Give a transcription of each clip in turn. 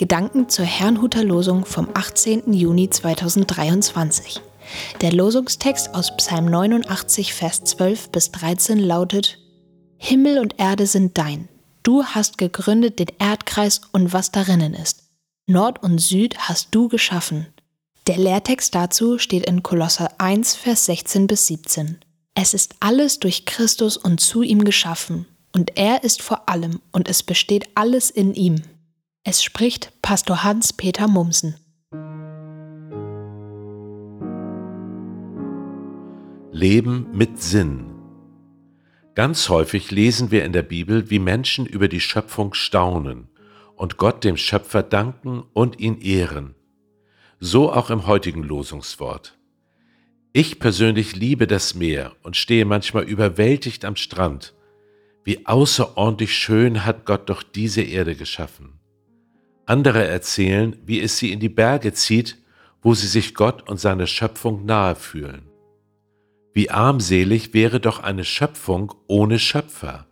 Gedanken zur Herrnhuter Losung vom 18. Juni 2023. Der Losungstext aus Psalm 89, Vers 12 bis 13 lautet: Himmel und Erde sind dein. Du hast gegründet den Erdkreis und was darinnen ist. Nord und Süd hast du geschaffen. Der Lehrtext dazu steht in Kolosser 1, Vers 16 bis 17. Es ist alles durch Christus und zu ihm geschaffen, und er ist vor allem, und es besteht alles in ihm. Es spricht Pastor Hans-Peter Mumsen. Leben mit Sinn. Ganz häufig lesen wir in der Bibel, wie Menschen über die Schöpfung staunen und Gott dem Schöpfer danken und ihn ehren. So auch im heutigen Losungswort. Ich persönlich liebe das Meer und stehe manchmal überwältigt am Strand. Wie außerordentlich schön hat Gott doch diese Erde geschaffen. Andere erzählen, wie es sie in die Berge zieht, wo sie sich Gott und seiner Schöpfung nahe fühlen. Wie armselig wäre doch eine Schöpfung ohne Schöpfer,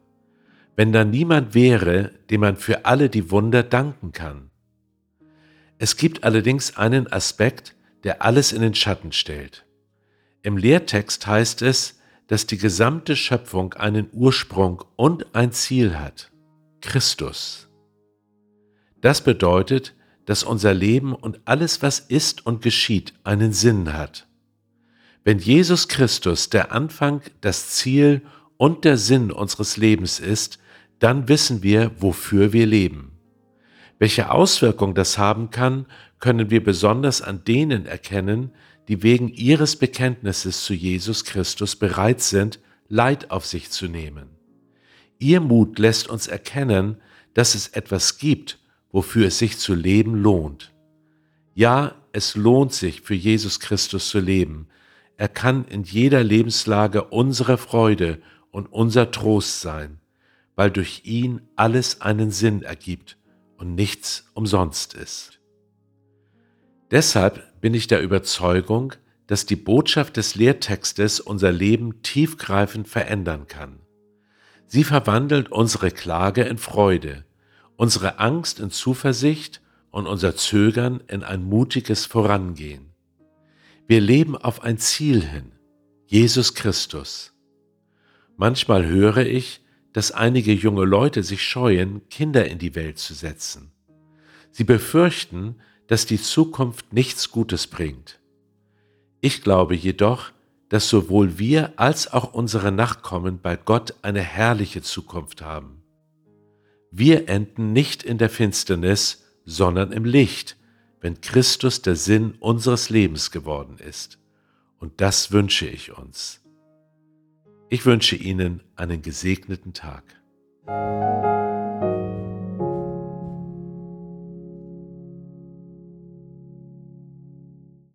wenn da niemand wäre, dem man für alle die Wunder danken kann. Es gibt allerdings einen Aspekt, der alles in den Schatten stellt. Im Lehrtext heißt es, dass die gesamte Schöpfung einen Ursprung und ein Ziel hat. Christus. Das bedeutet, dass unser Leben und alles, was ist und geschieht, einen Sinn hat. Wenn Jesus Christus der Anfang, das Ziel und der Sinn unseres Lebens ist, dann wissen wir, wofür wir leben. Welche Auswirkung das haben kann, können wir besonders an denen erkennen, die wegen ihres Bekenntnisses zu Jesus Christus bereit sind, Leid auf sich zu nehmen. Ihr Mut lässt uns erkennen, dass es etwas gibt, wofür es sich zu leben lohnt. Ja, es lohnt sich, für Jesus Christus zu leben. Er kann in jeder Lebenslage unsere Freude und unser Trost sein, weil durch ihn alles einen Sinn ergibt und nichts umsonst ist. Deshalb bin ich der Überzeugung, dass die Botschaft des Lehrtextes unser Leben tiefgreifend verändern kann. Sie verwandelt unsere Klage in Freude, unsere Angst in Zuversicht und unser Zögern in ein mutiges Vorangehen. Wir leben auf ein Ziel hin, Jesus Christus. Manchmal höre ich, dass einige junge Leute sich scheuen, Kinder in die Welt zu setzen. Sie befürchten, dass die Zukunft nichts Gutes bringt. Ich glaube jedoch, dass sowohl wir als auch unsere Nachkommen bei Gott eine herrliche Zukunft haben. Wir enden nicht in der Finsternis, sondern im Licht, wenn Christus der Sinn unseres Lebens geworden ist. Und das wünsche ich uns. Ich wünsche Ihnen einen gesegneten Tag.